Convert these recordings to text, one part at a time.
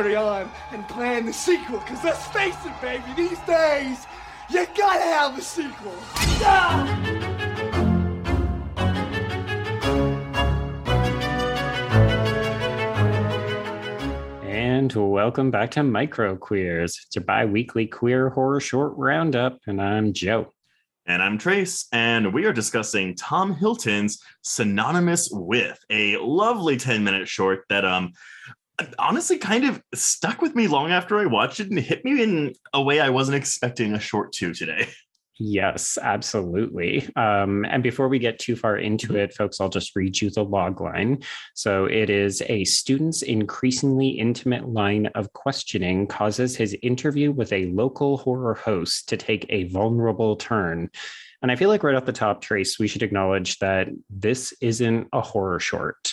carry on and plan the sequel. Cause let's face it, baby, these days, you gotta have a sequel. Ah! And welcome back to Micro Queers. It's your bi weekly queer horror short roundup. And I'm Joe. And I'm Trace, and we are discussing Thom Hilton's Synonymous with, a lovely 10 minute short that um honestly kind of stuck with me long after I watched it and hit me in a way I wasn't expecting a short to today. Yes, absolutely. Um, and before we get too far into it, folks, I'll just read you the log line. So it is a student's increasingly intimate line of questioning causes his interview with a local horror host to take a vulnerable turn. And I feel like right off the top, Trace, we should acknowledge that this isn't a horror short.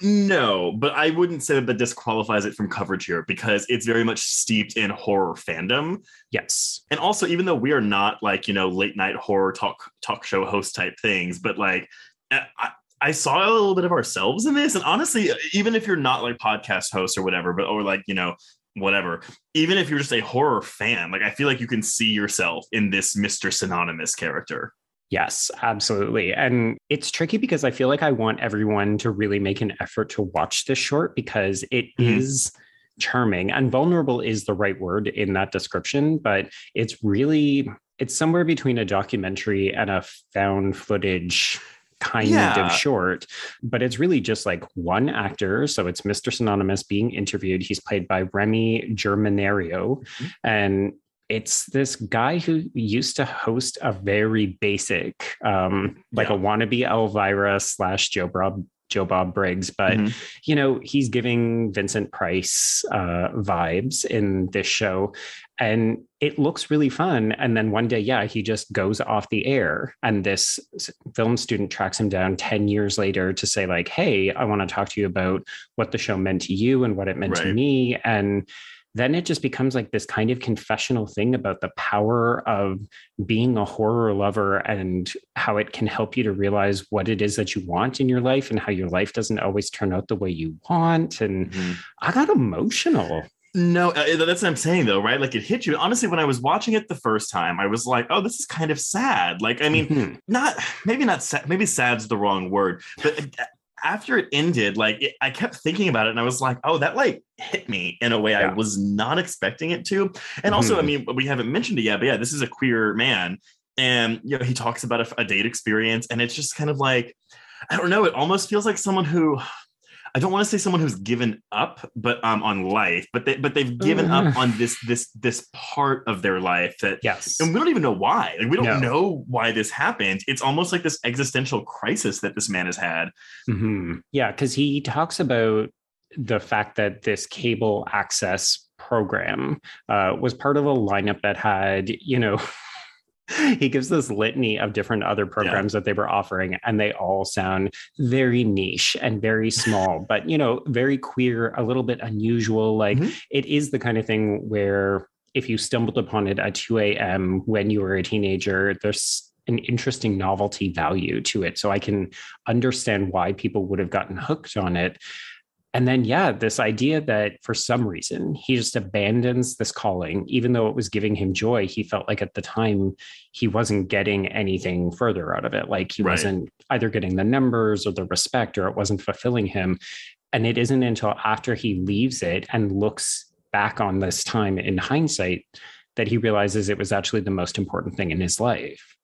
No, but I wouldn't say that that disqualifies it from coverage here because it's very much steeped in horror fandom. Yes. And also, even though we are not like, you know, late night horror talk talk show host type things, but like I, I saw a little bit of ourselves in this. And honestly, even if you're not like podcast host or whatever, but or like, you know, whatever, even if you're just a horror fan, like I feel like you can see yourself in this Mr. Synonymous character. Yes, absolutely. And it's tricky because I feel like I want everyone to really make an effort to watch this short because it mm-hmm. is charming and vulnerable is the right word in that description, but it's really it's somewhere between a documentary and a found footage kind yeah. of short, but it's really just like one actor. So it's Mr. Synonymous being interviewed. He's played by Remy Germinario. Mm-hmm. And it's this guy who used to host a very basic, um, like yeah. a wannabe Elvira slash Joe Bob Joe Bob Briggs, but mm-hmm. you know he's giving Vincent Price uh, vibes in this show, and it looks really fun. And then one day, yeah, he just goes off the air, and this film student tracks him down ten years later to say like, "Hey, I want to talk to you about what the show meant to you and what it meant right. to me," and then it just becomes like this kind of confessional thing about the power of being a horror lover and how it can help you to realize what it is that you want in your life and how your life doesn't always turn out the way you want. And mm-hmm. I got emotional. No, uh, that's what I'm saying though, right? Like it hit you. Honestly, when I was watching it the first time, I was like, "Oh, this is kind of sad." Like, I mean, mm-hmm. not maybe not sad. Maybe sad's the wrong word, but uh, after it ended, like it, I kept thinking about it and I was like, oh, that like hit me in a way yeah. I was not expecting it to. And also, mm-hmm. I mean, we haven't mentioned it yet, but yeah, this is a queer man. And, you know, he talks about a, a date experience and it's just kind of like, I don't know, it almost feels like someone who I don't want to say someone who's given up, but um, on life, but they but they've given up mm. on this this this part of their life that yes, and we don't even know why. Like we don't no. know why this happened. It's almost like this existential crisis that this man has had. Mm-hmm. Yeah, because he talks about the fact that this cable access program uh, was part of a lineup that had you know he gives this litany of different other programs yeah. that they were offering and they all sound very niche and very small but you know very queer a little bit unusual like mm-hmm. it is the kind of thing where if you stumbled upon it at 2 a.m when you were a teenager there's an interesting novelty value to it so i can understand why people would have gotten hooked on it and then, yeah, this idea that for some reason he just abandons this calling, even though it was giving him joy, he felt like at the time he wasn't getting anything further out of it. Like he right. wasn't either getting the numbers or the respect, or it wasn't fulfilling him. And it isn't until after he leaves it and looks back on this time in hindsight that he realizes it was actually the most important thing in his life.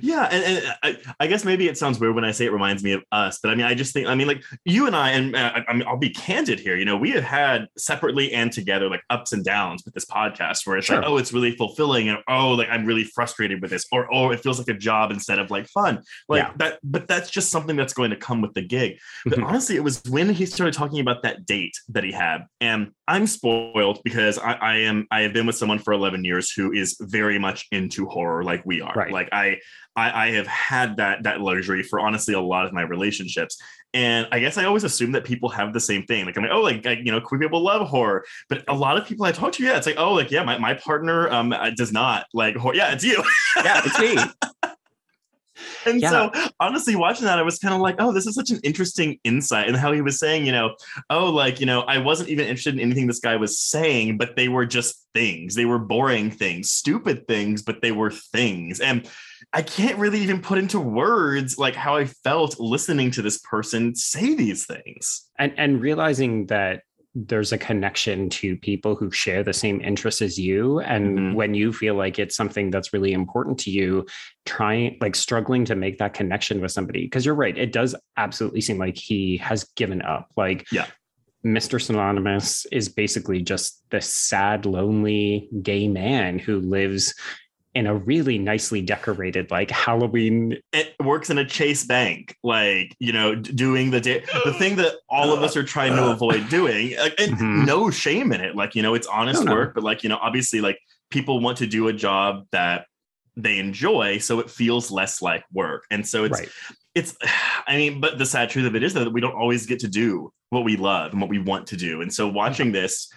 Yeah, and, and I, I, guess maybe it sounds weird when I say it reminds me of us, but I mean, I just think, I mean, like you and I, and uh, I mean, I'll be candid here. You know, we have had separately and together like ups and downs with this podcast, where it's sure. like, oh, it's really fulfilling, and oh, like I'm really frustrated with this, or oh, it feels like a job instead of like fun, like yeah. that. But that's just something that's going to come with the gig. But mm-hmm. honestly, it was when he started talking about that date that he had, and I'm spoiled because I, I am I have been with someone for 11 years who is very much into horror, like we are. Right. Like I I, I have had that that luxury for honestly a lot of my relationships. And I guess I always assume that people have the same thing. Like I'm like, oh, like, you know, queer people love horror, but a lot of people I talk to, yeah, it's like, oh, like yeah, my, my partner um does not like horror. Yeah, it's you. yeah, it's me. and Yeah. so honestly watching that i was kind of like oh this is such an interesting insight and how he was saying you know oh like you know i wasn't even interested in anything this guy was saying but they were just things they were boring things stupid things but they were things and i can't really even put into words like how i felt listening to this person say these things and and realizing that there's a connection to people who share the same interests as you and Mhm. when you feel like it's something that's really important to you trying like struggling to make that connection with somebody because you're right it does absolutely seem like he has given up like Yeah. Mr. Synonymous is basically just this sad, lonely gay man who lives in a really nicely decorated, like Halloween it works in a chase bank like you know doing the day the thing that all of us are trying to uh, uh. avoid doing uh, like, and Mhm. no shame in it like you know it's honest No, no. work but like you know obviously like people want to do a job that they enjoy so it feels less like work and so it's right. it's i mean but the sad truth of it is that we don't always get to do what we love and what we want to do and so watching this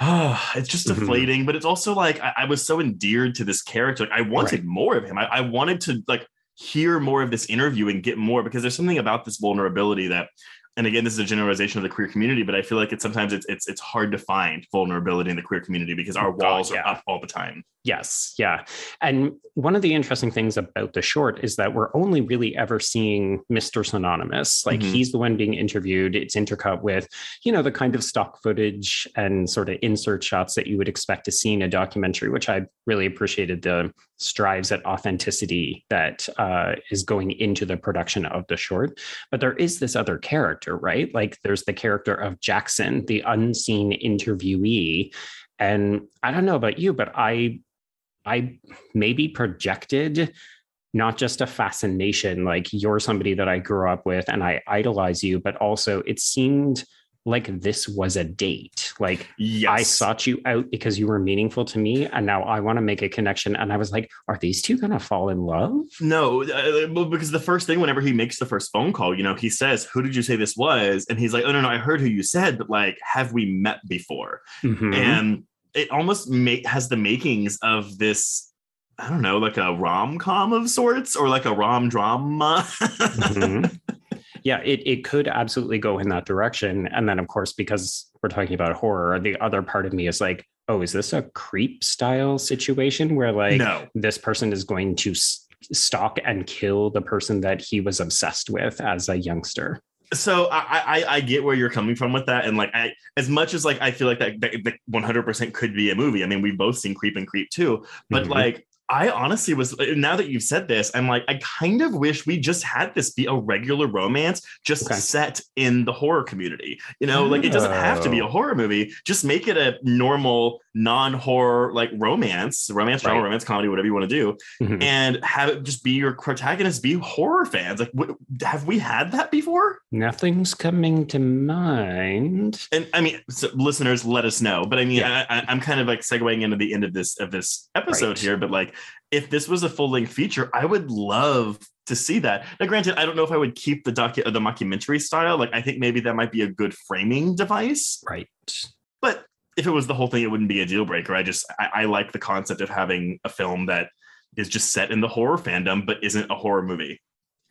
oh, it's just Mhm. deflating but it's also like I, I was so endeared to this character like, i wanted Right. more of him I, I wanted to like hear more of this interview and get more because there's something about this vulnerability that and again this is a generalization of the queer community but i feel like it's sometimes it's it's, it's hard to find vulnerability in the queer community because our Oh, God, walls yeah. are up all the time Yes, yeah. And one of the interesting things about the short is that we're only really ever seeing Mr. Synonymous. Like Mhm. he's the one being interviewed. It's intercut with, you know, the kind of stock footage and sort of insert shots that you would expect to see in a documentary, which I really appreciated the strives at authenticity that uh, is going into the production of the short. But there is this other character, right? Like there's the character of Jackson, the unseen interviewee. And I don't know about you, but I I maybe projected not just a fascination, like you're somebody that I grew up with and I idolize you, but also it seemed like this was a date. Like yes I sought you out because you were meaningful to me. And now I want to make a connection. And I was like, are these two going to fall in love? No, uh, because the first thing, whenever he makes the first phone call, you know, he says, "Who did you say this was?" And he's like, "Oh no, no, I heard who you said, but like, have we met before?" Mhm. And it almost make has the makings of this. I don't know, like a rom com of sorts, or like a rom drama. Mhm. Yeah, it, it could absolutely go in that direction. And then, of course, because we're talking about horror, the other part of me is like, oh, is this a creep style situation where like no, this person is going to s- stalk and kill the person that he was obsessed with as a youngster? so I, I I get where you're coming from with that, and like I as much as like I feel like that that, that 100% could be a movie. I mean, we've both seen Creep and Creep 2, but Mhm. like I honestly was uh, now that you've said this, I'm like I kind of wish we just had this be a regular romance, just Okay. set in the horror community. You know, like it doesn't have to be a Oh. horror movie. Just make it a normal non-horror like romance, romance, drama, Right. romance, comedy, whatever you want to do Mhm. and have it just be your protagonist be horror fans like what, have we had that before Nothing's coming to mind. and i mean so listeners let us know but i mean Yeah. I, i'm kind of like segueing into the end of this of this episode Right. here but like if this was a full-length feature i would love to see that now granted i don't know if i would keep the docu the mockumentary style like i think maybe that might be a good framing device Right. but if it was the whole thing it wouldn't be a deal breaker i just I, I like the concept of having a film that is just set in the horror fandom but isn't a horror movie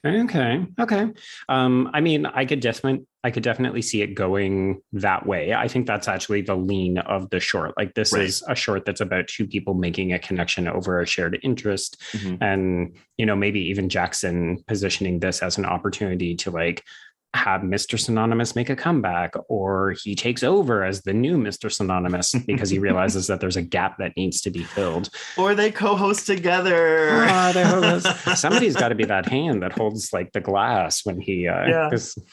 Okay. Okay. Um, I mean, I could definitely, I could definitely see it going that way. I think that's actually the lean of the short. Like this Right. is a short that's about two people making a connection over a shared interest, Mhm. and you know, maybe even Jackson positioning this as an opportunity to like have Mr. Synonymous make a comeback, or he takes over as the new Mr. Synonymous because he realizes that there's a gap that needs to be filled. or they co-host together Ah, they hold Somebody's got to be that hand that holds like the glass when he. Uh, Yeah. 'cause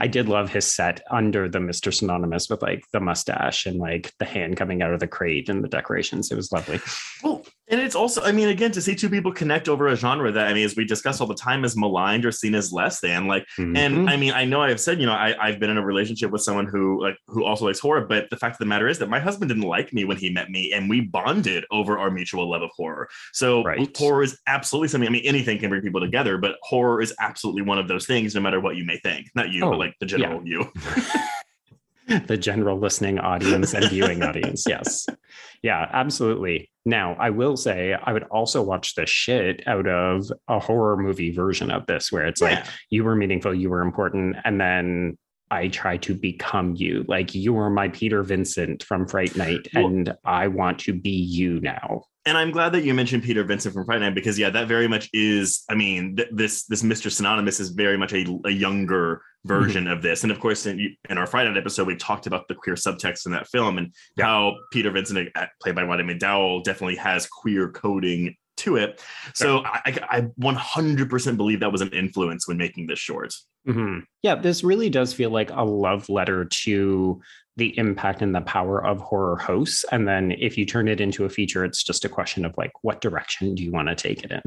I did love his set under the Mr. Synonymous with like the mustache and like the hand coming out of the crate and the decorations. It was lovely. Well, and it's also, I mean, again, to see two people connect over a genre that, I mean, as we discuss all the time, is maligned or seen as less than. Like, Mhm. and I mean, I know I've said, you know, I, I've been in a relationship with someone who like who also likes horror, but the fact of the matter is that my husband didn't like me when he met me, and we bonded over our mutual love of horror. So Right. horror is absolutely something. I mean, anything can bring people together, but horror is absolutely one of those things, no matter what you may think. Not you, Oh, but like the general you. the general listening audience and viewing audience. Yes. Yeah, absolutely. Now, I will say I would also watch the shit out of a horror movie version of this where it's yeah. like you were meaningful, you were important, and then I try to become you. Like you are my Peter Vincent from Fright Night, well, and I want to be you now. And I'm glad that you mentioned Peter Vincent from Fright Night because yeah, that very much is. I mean, th- this this Mr. Synonymous is very much a, a younger version mm-hmm. of this. And of course, in, in our Fright Night episode, we talked about the queer subtext in that film and yeah. how Peter Vincent, uh, played by Roddy McDowall, definitely has queer coding to it. So I, I, 100% believe that was an influence when making this short. Mm-hmm. Yeah, this really does feel like a love letter to the impact and the power of horror hosts. And then if you turn it into a feature, it's just a question of like, what direction do you want to take it in?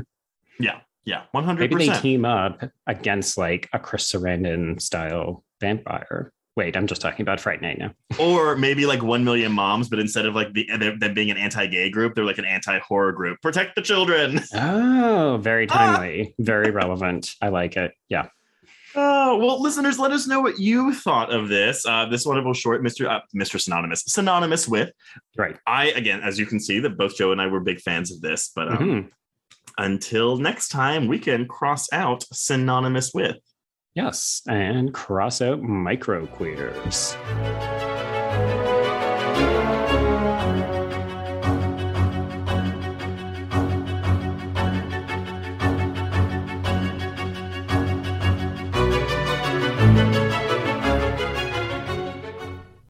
Yeah, yeah, 100%. Maybe they team up against like a Chris Sarandon style vampire. Wait, I'm just talking about Fright Night now. Or maybe like One Million Moms, but instead of like the, them being an anti-gay group, they're like an anti-horror group. Protect the children. Oh, very timely, very relevant. I like it. Yeah. Oh well, listeners, let us know what you thought of this. Uh, this wonderful short, Mister uh, Mister Synonymous, synonymous with. Right. I again, as you can see, that both Joe and I were big fans of this. But um, mm-hmm. until next time, we can cross out synonymous with. Yes, and cross out micro queers.